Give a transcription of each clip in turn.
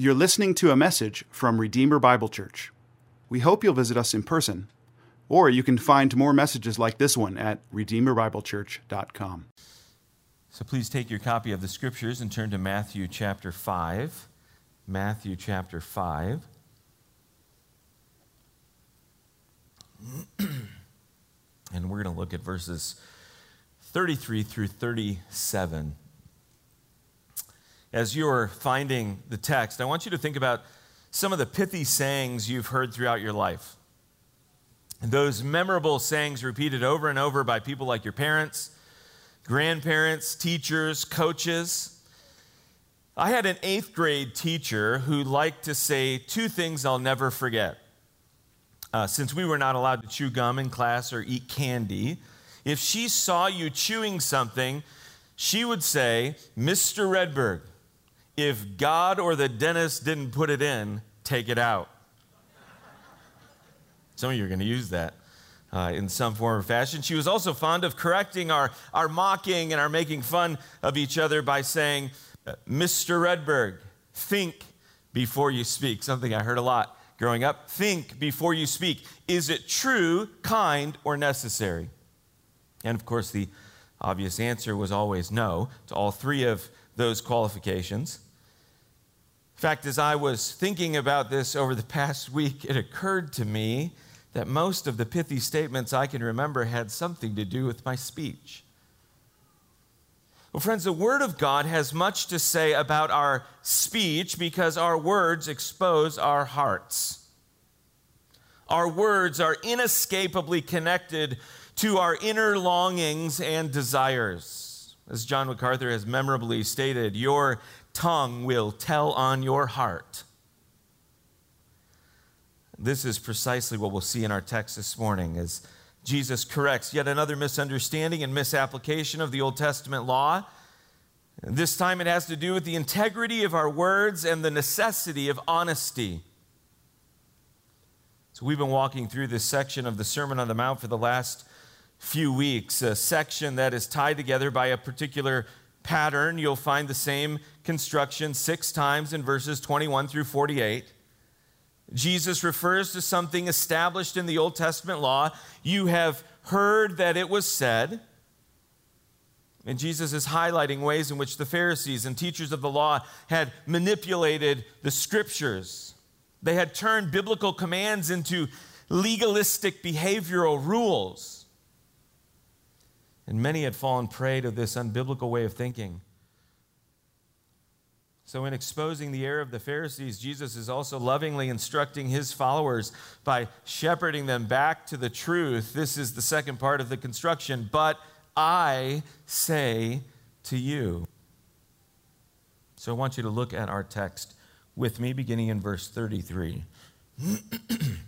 You're listening to a message from Redeemer Bible Church. We hope you'll visit us in person, or you can find more messages like this one at redeemerbiblechurch.com. So please take your copy of the scriptures and turn to Matthew chapter 5. Matthew chapter 5. and we're going to look at verses 33 through 37. As you're finding the text, I want you to think about some of the pithy sayings you've heard throughout your life. Those memorable sayings repeated over and over by people like your parents, grandparents, teachers, coaches. I had an eighth grade teacher who liked to say two things I'll never forget. Uh, since we were not allowed to chew gum in class or eat candy, if she saw you chewing something, she would say, Mr. Redberg, if God or the dentist didn't put it in, take it out. Some of you are going to use that. Uh, in some form or fashion. She was also fond of correcting our, our mocking and our making fun of each other by saying, Mr. Redberg, think before you speak. Something I heard a lot growing up. Think before you speak. Is it true, kind, or necessary? And of course, the obvious answer was always no to all three of those qualifications. In fact, as I was thinking about this over the past week, it occurred to me that most of the pithy statements I can remember had something to do with my speech. Well, friends, the Word of God has much to say about our speech because our words expose our hearts. Our words are inescapably connected to our inner longings and desires. As John MacArthur has memorably stated, your tongue will tell on your heart. This is precisely what we'll see in our text this morning as Jesus corrects yet another misunderstanding and misapplication of the Old Testament law. This time it has to do with the integrity of our words and the necessity of honesty. So, we've been walking through this section of the Sermon on the Mount for the last few weeks, a section that is tied together by a particular pattern. You'll find the same construction six times in verses 21 through 48. Jesus refers to something established in the Old Testament law. You have heard that it was said. And Jesus is highlighting ways in which the Pharisees and teachers of the law had manipulated the scriptures. They had turned biblical commands into legalistic behavioral rules. And many had fallen prey to this unbiblical way of thinking. So, in exposing the error of the Pharisees, Jesus is also lovingly instructing his followers by shepherding them back to the truth. This is the second part of the construction. But I say to you. So, I want you to look at our text with me, beginning in verse 33.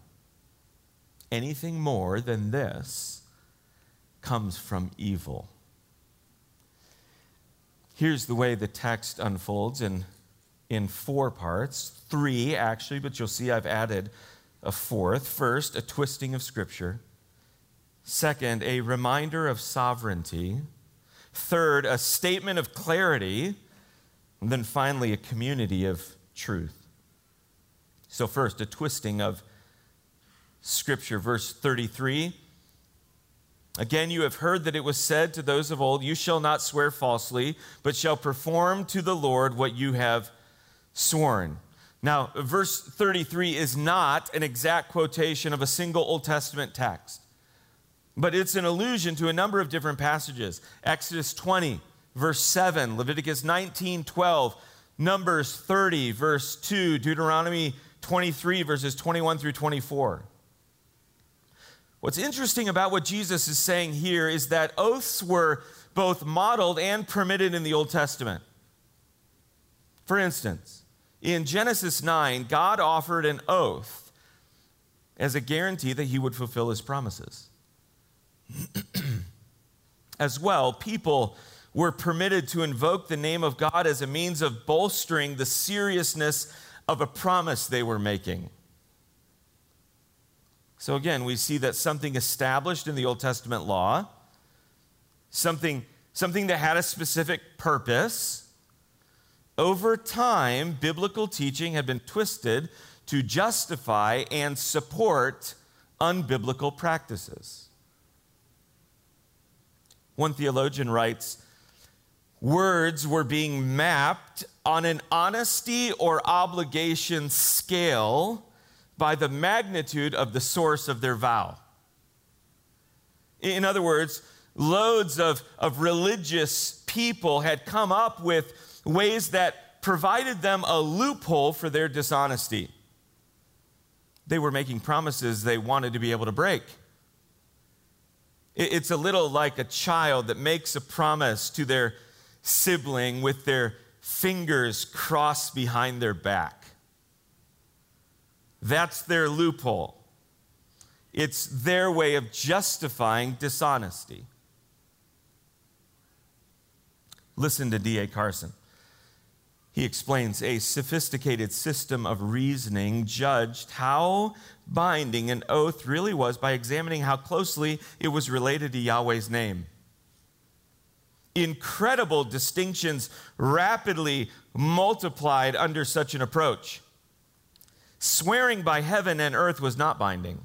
Anything more than this comes from evil. Here's the way the text unfolds in, in four parts, three actually, but you'll see I've added a fourth. First, a twisting of Scripture. Second, a reminder of sovereignty. Third, a statement of clarity. And then finally, a community of truth. So, first, a twisting of Scripture. Verse 33 Again, you have heard that it was said to those of old, You shall not swear falsely, but shall perform to the Lord what you have sworn. Now, verse 33 is not an exact quotation of a single Old Testament text, but it's an allusion to a number of different passages. Exodus 20, verse 7, Leviticus 19, 12, Numbers 30, verse 2, Deuteronomy 23, verses 21 through 24. What's interesting about what Jesus is saying here is that oaths were both modeled and permitted in the Old Testament. For instance, in Genesis 9, God offered an oath as a guarantee that he would fulfill his promises. as well, people were permitted to invoke the name of God as a means of bolstering the seriousness of a promise they were making. So again, we see that something established in the Old Testament law, something, something that had a specific purpose, over time, biblical teaching had been twisted to justify and support unbiblical practices. One theologian writes words were being mapped on an honesty or obligation scale by the magnitude of the source of their vow. In other words, loads of, of religious people had come up with ways that provided them a loophole for their dishonesty. They were making promises they wanted to be able to break. It's a little like a child that makes a promise to their sibling with their fingers crossed behind their back. That's their loophole. It's their way of justifying dishonesty. Listen to D.A. Carson. He explains a sophisticated system of reasoning judged how binding an oath really was by examining how closely it was related to Yahweh's name. Incredible distinctions rapidly multiplied under such an approach. Swearing by heaven and earth was not binding,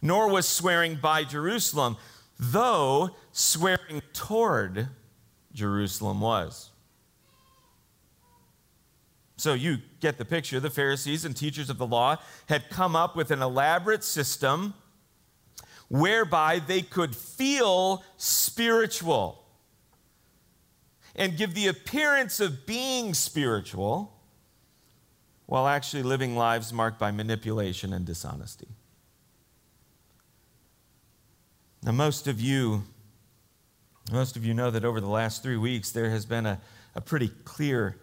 nor was swearing by Jerusalem, though swearing toward Jerusalem was. So you get the picture. The Pharisees and teachers of the law had come up with an elaborate system whereby they could feel spiritual and give the appearance of being spiritual while actually living lives marked by manipulation and dishonesty. Now, most of you, most of you know that over the last three weeks there has been a, a pretty clear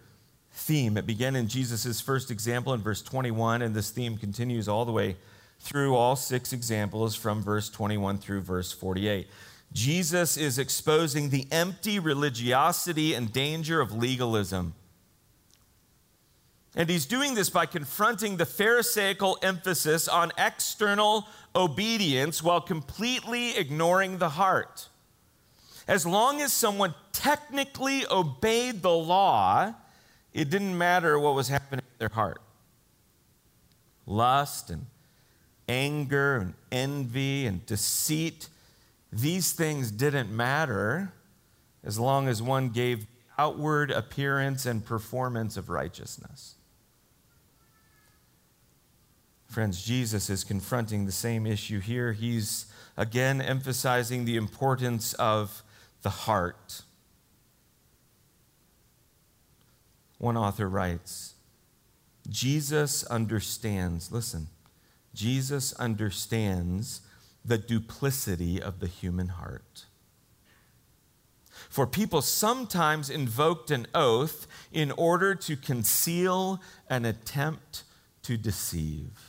theme. It began in Jesus' first example in verse 21, and this theme continues all the way through all six examples from verse 21 through verse 48. Jesus is exposing the empty religiosity and danger of legalism. And he's doing this by confronting the Pharisaical emphasis on external obedience while completely ignoring the heart. As long as someone technically obeyed the law, it didn't matter what was happening in their heart. Lust and anger and envy and deceit, these things didn't matter as long as one gave outward appearance and performance of righteousness. Friends, Jesus is confronting the same issue here. He's again emphasizing the importance of the heart. One author writes Jesus understands, listen, Jesus understands the duplicity of the human heart. For people sometimes invoked an oath in order to conceal an attempt to deceive.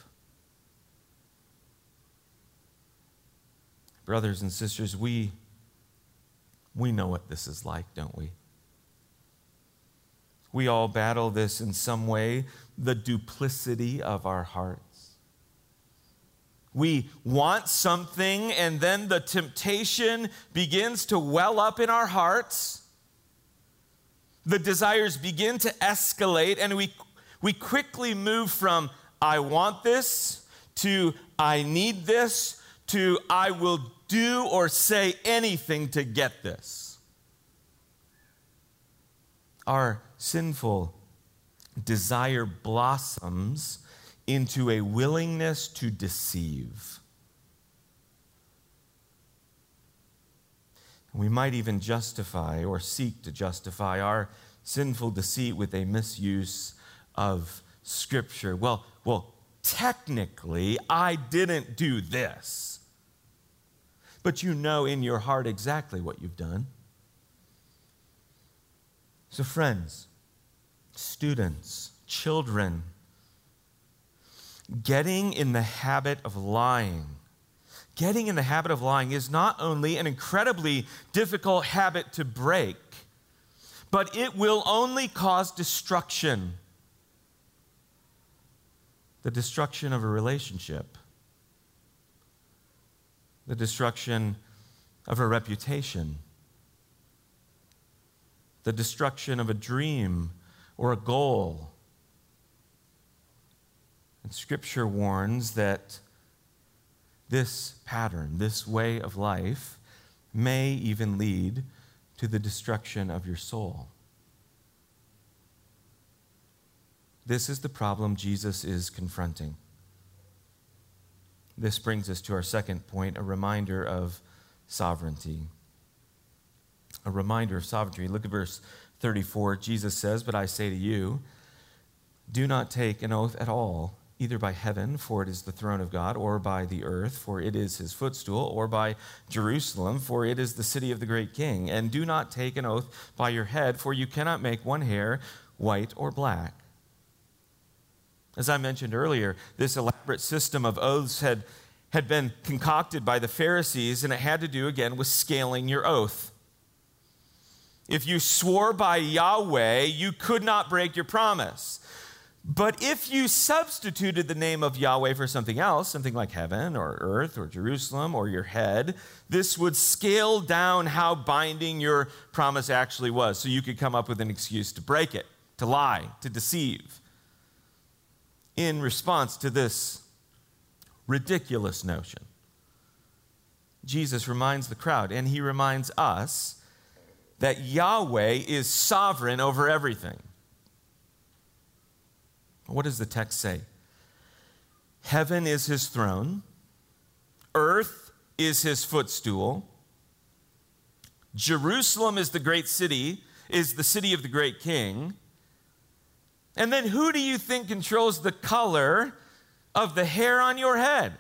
Brothers and sisters, we, we know what this is like, don't we? We all battle this in some way the duplicity of our hearts. We want something, and then the temptation begins to well up in our hearts. The desires begin to escalate, and we, we quickly move from I want this to I need this to I will do or say anything to get this. Our sinful desire blossoms into a willingness to deceive. We might even justify or seek to justify our sinful deceit with a misuse of Scripture. Well, well, technically, I didn't do this. But you know in your heart exactly what you've done. So, friends, students, children, getting in the habit of lying. Getting in the habit of lying is not only an incredibly difficult habit to break, but it will only cause destruction the destruction of a relationship, the destruction of a reputation, the destruction of a dream or a goal. And Scripture warns that this pattern, this way of life, may even lead to the destruction of your soul. This is the problem Jesus is confronting. This brings us to our second point a reminder of sovereignty. A reminder of sovereignty. Look at verse 34. Jesus says, But I say to you, do not take an oath at all, either by heaven, for it is the throne of God, or by the earth, for it is his footstool, or by Jerusalem, for it is the city of the great king. And do not take an oath by your head, for you cannot make one hair white or black. As I mentioned earlier, this elaborate system of oaths had, had been concocted by the Pharisees, and it had to do again with scaling your oath. If you swore by Yahweh, you could not break your promise. But if you substituted the name of Yahweh for something else, something like heaven or earth or Jerusalem or your head, this would scale down how binding your promise actually was. So you could come up with an excuse to break it, to lie, to deceive in response to this ridiculous notion. Jesus reminds the crowd, and he reminds us that Yahweh is sovereign over everything. What does the text say? Heaven is his throne, earth is his footstool, Jerusalem is the great city, is the city of the great king. And then who do you think controls the color of the hair on your head?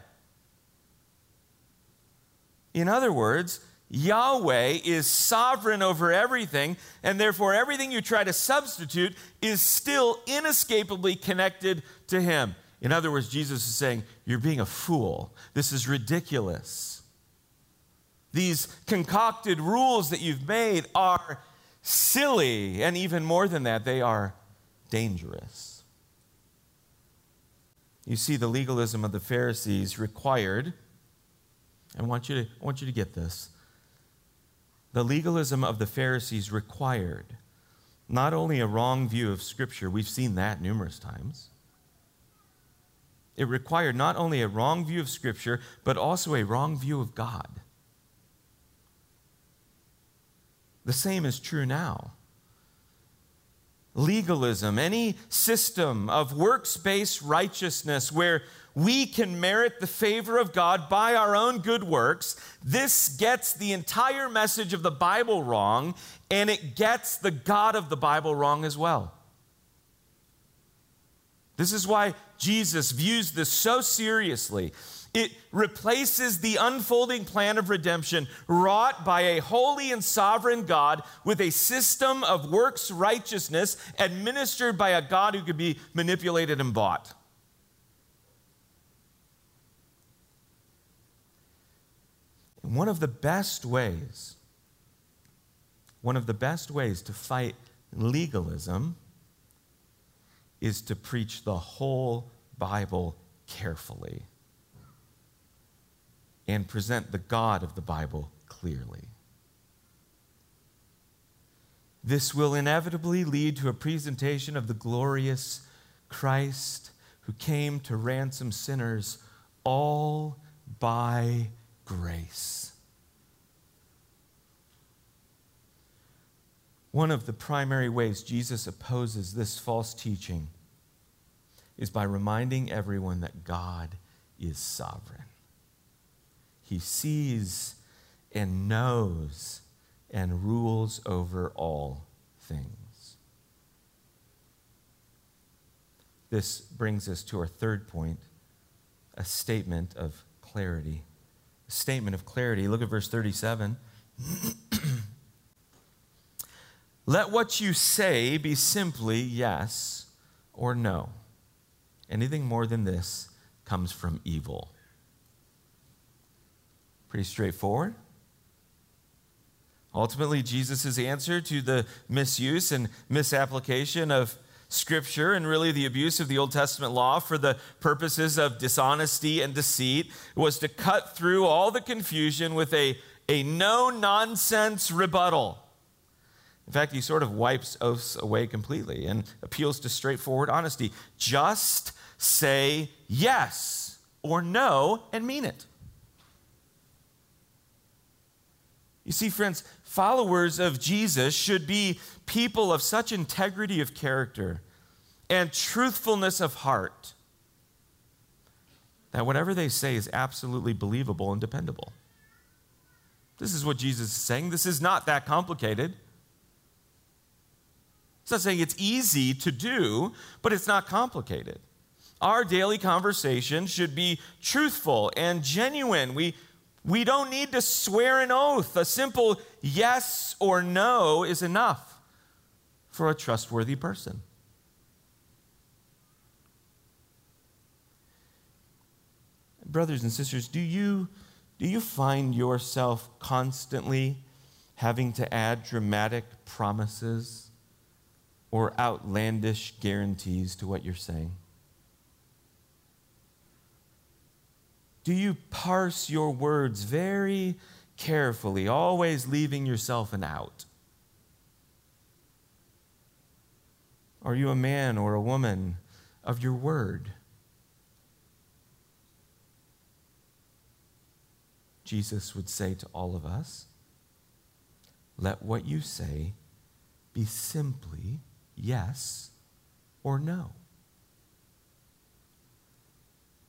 In other words, Yahweh is sovereign over everything, and therefore everything you try to substitute is still inescapably connected to Him. In other words, Jesus is saying, You're being a fool. This is ridiculous. These concocted rules that you've made are silly, and even more than that, they are dangerous. You see, the legalism of the Pharisees required, I want you to, I want you to get this. The legalism of the Pharisees required not only a wrong view of Scripture, we've seen that numerous times. It required not only a wrong view of Scripture, but also a wrong view of God. The same is true now legalism, any system of works based righteousness where we can merit the favor of God by our own good works, this gets the entire message of the Bible wrong, and it gets the God of the Bible wrong as well. This is why Jesus views this so seriously. It replaces the unfolding plan of redemption wrought by a holy and sovereign God with a system of works righteousness administered by a God who could be manipulated and bought. one of the best ways, one of the best ways to fight legalism is to preach the whole Bible carefully and present the God of the Bible clearly. This will inevitably lead to a presentation of the glorious Christ who came to ransom sinners all by grace. One of the primary ways Jesus opposes this false teaching is by reminding everyone that God is sovereign. He sees and knows and rules over all things. This brings us to our third point a statement of clarity. A statement of clarity. Look at verse 37. Let what you say be simply yes or no. Anything more than this comes from evil. Pretty straightforward. Ultimately, Jesus' answer to the misuse and misapplication of Scripture and really the abuse of the Old Testament law for the purposes of dishonesty and deceit was to cut through all the confusion with a, a no nonsense rebuttal. In fact, he sort of wipes oaths away completely and appeals to straightforward honesty. Just say yes or no and mean it. You see, friends, followers of Jesus should be people of such integrity of character and truthfulness of heart that whatever they say is absolutely believable and dependable. This is what Jesus is saying. This is not that complicated. It's not saying it's easy to do, but it's not complicated. Our daily conversation should be truthful and genuine. We, we don't need to swear an oath. A simple yes or no is enough for a trustworthy person. Brothers and sisters, do you, do you find yourself constantly having to add dramatic promises? or outlandish guarantees to what you're saying? Do you parse your words very carefully, always leaving yourself an out? Are you a man or a woman of your word? Jesus would say to all of us, let what you say be simply yes or no.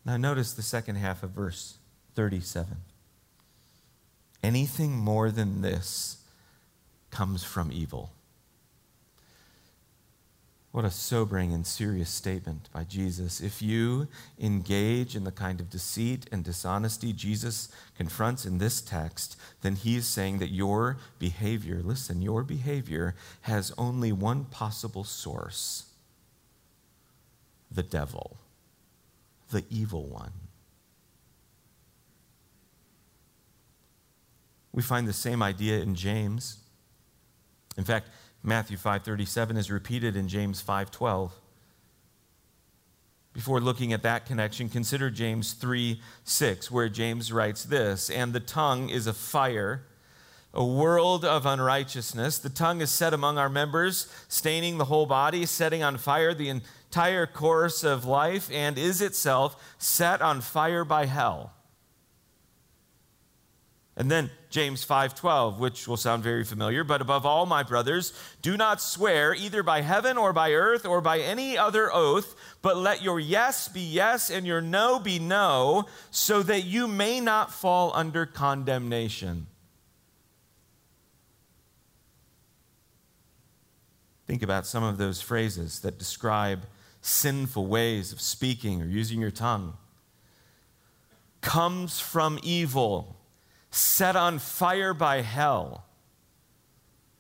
Now, notice the second half of verse 37. Anything more than this comes from evil. What a sobering and serious statement by Jesus. If you engage in the kind of deceit and dishonesty Jesus confronts in this text, then he is saying that your behavior, listen, your behavior has only one possible source the devil, the evil one. We find the same idea in James. In fact, Matthew 5:37 is repeated in James 5:12. Before looking at that connection, consider James 3 6, where James writes this And the tongue is a fire, a world of unrighteousness. The tongue is set among our members, staining the whole body, setting on fire the entire course of life, and is itself set on fire by hell. And then James 5:12, which will sound very familiar, but above all my brothers, do not swear either by heaven or by earth or by any other oath, but let your yes be yes and your no be no, so that you may not fall under condemnation. Think about some of those phrases that describe sinful ways of speaking or using your tongue. Comes from evil set on fire by hell,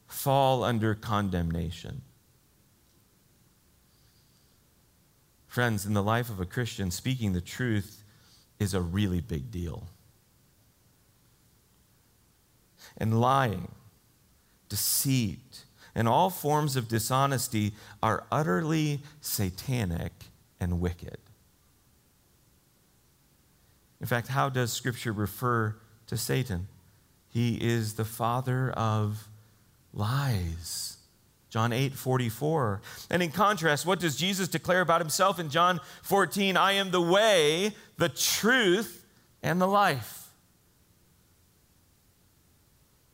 fall under condemnation. Friends, in the life of a Christian, speaking the truth is a really big deal. And lying, deceit, and all forms of dishonesty are utterly satanic and wicked. In fact, how does Scripture refer to Satan. He is the father of lies. John 8, 44. And in contrast, what does Jesus declare about himself in John 14? I am the way, the truth, and the life.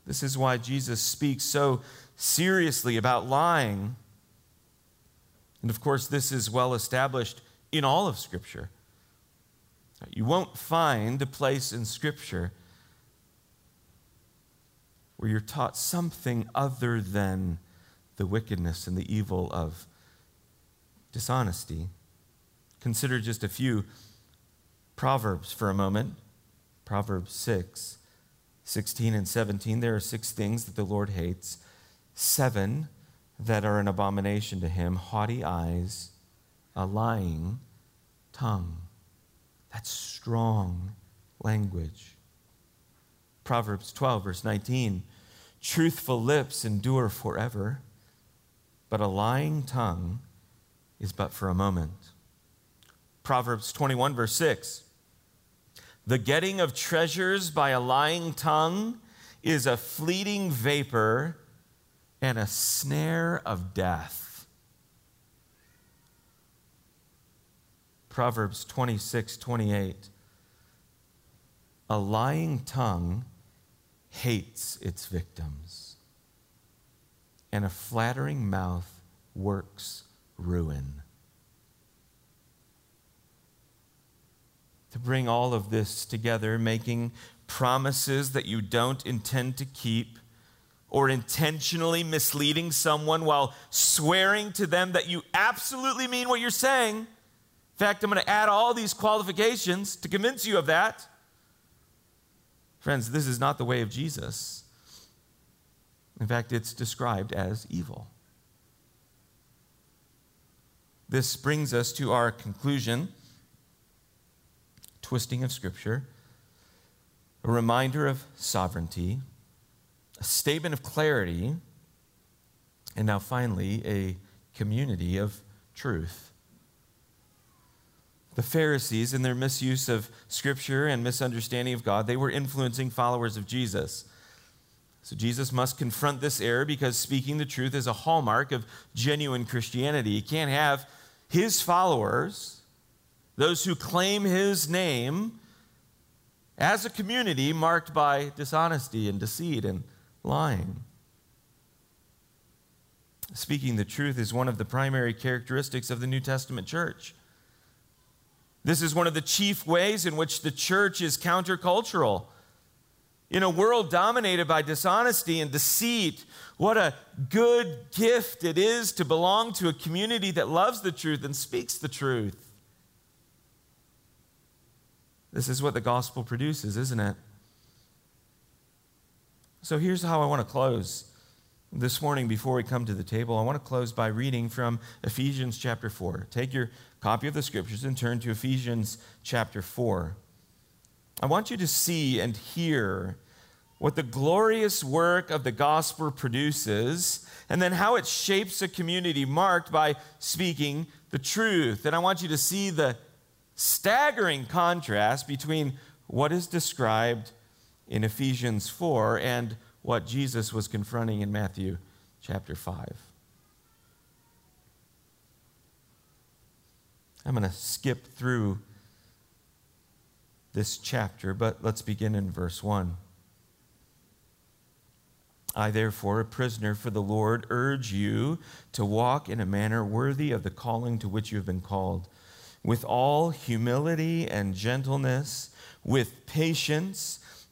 This is why Jesus speaks so seriously about lying. And of course, this is well established in all of Scripture. You won't find a place in Scripture where you're taught something other than the wickedness and the evil of dishonesty. Consider just a few Proverbs for a moment. Proverbs 6, 16 and 17. There are six things that the Lord hates, seven that are an abomination to him haughty eyes, a lying tongue. That's strong language. Proverbs 12, verse 19 Truthful lips endure forever, but a lying tongue is but for a moment. Proverbs 21, verse 6 The getting of treasures by a lying tongue is a fleeting vapor and a snare of death. Proverbs 26, 28. A lying tongue hates its victims, and a flattering mouth works ruin. To bring all of this together, making promises that you don't intend to keep, or intentionally misleading someone while swearing to them that you absolutely mean what you're saying. In fact, I'm going to add all these qualifications to convince you of that. Friends, this is not the way of Jesus. In fact, it's described as evil. This brings us to our conclusion twisting of Scripture, a reminder of sovereignty a statement of clarity, and now finally, a community of truth. The Pharisees, in their misuse of Scripture and misunderstanding of God, they were influencing followers of Jesus. So Jesus must confront this error because speaking the truth is a hallmark of genuine Christianity. You can't have his followers, those who claim his name, as a community marked by dishonesty and deceit and lying. Speaking the truth is one of the primary characteristics of the New Testament church. This is one of the chief ways in which the church is countercultural. In a world dominated by dishonesty and deceit, what a good gift it is to belong to a community that loves the truth and speaks the truth. This is what the gospel produces, isn't it? So here's how I want to close this morning before we come to the table. I want to close by reading from Ephesians chapter 4. Take your copy of the scriptures and turn to Ephesians chapter 4. I want you to see and hear what the glorious work of the gospel produces, and then how it shapes a community marked by speaking the truth. And I want you to see the staggering contrast between what is described in Ephesians 4 and what Jesus was confronting in Matthew chapter 5. I'm going to skip through this chapter, but let's begin in verse 1. I, therefore, a prisoner for the Lord, urge you to walk in a manner worthy of the calling to which you have been called, with all humility and gentleness, with patience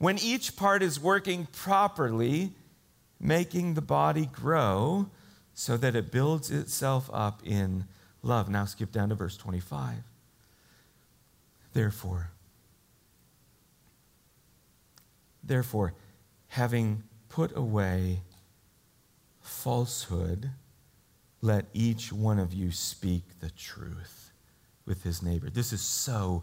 when each part is working properly, making the body grow so that it builds itself up in love. Now skip down to verse 25. Therefore, therefore, having put away falsehood, let each one of you speak the truth with his neighbor. This is so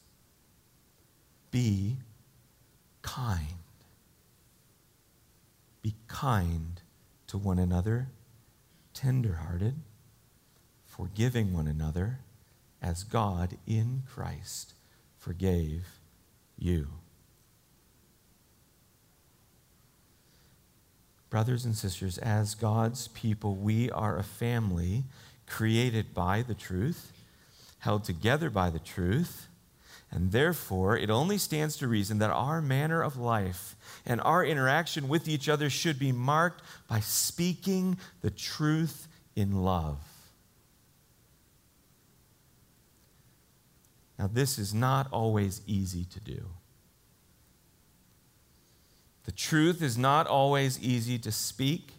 Be kind. Be kind to one another, tenderhearted, forgiving one another as God in Christ forgave you. Brothers and sisters, as God's people, we are a family created by the truth, held together by the truth, and therefore it only stands to reason that our manner of life and our interaction with each other should be marked by speaking the truth in love. Now, this is not always easy to do. The truth is not always easy to speak,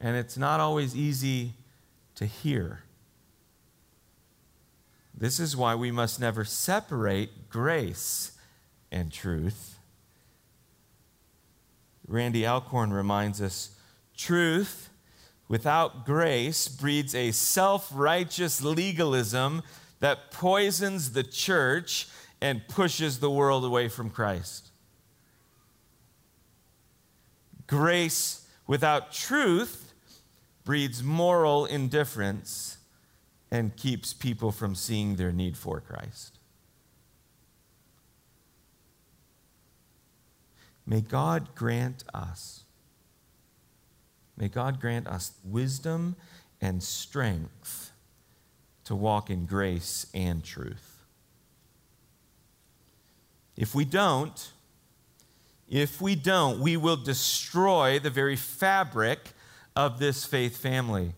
and it's not always easy to hear. This is why we must never separate grace and truth. Randy Alcorn reminds us truth without grace breeds a self righteous legalism that poisons the church and pushes the world away from Christ. Grace without truth breeds moral indifference and keeps people from seeing their need for Christ. May God grant us, may God grant us wisdom and strength to walk in grace and truth. If we don't, if we don't, we will destroy the very fabric of this faith family.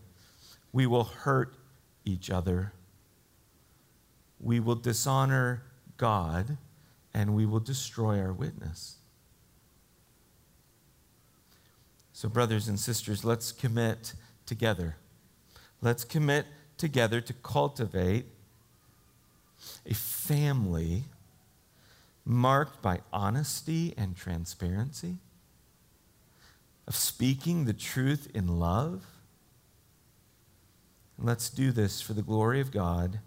We will hurt each other. We will dishonor God and we will destroy our witness. So, brothers and sisters, let's commit together. Let's commit together to cultivate a family marked by honesty and transparency, of speaking the truth in love. Let's do this for the glory of God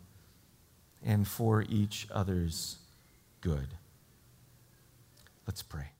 and for each other's good. Let's pray.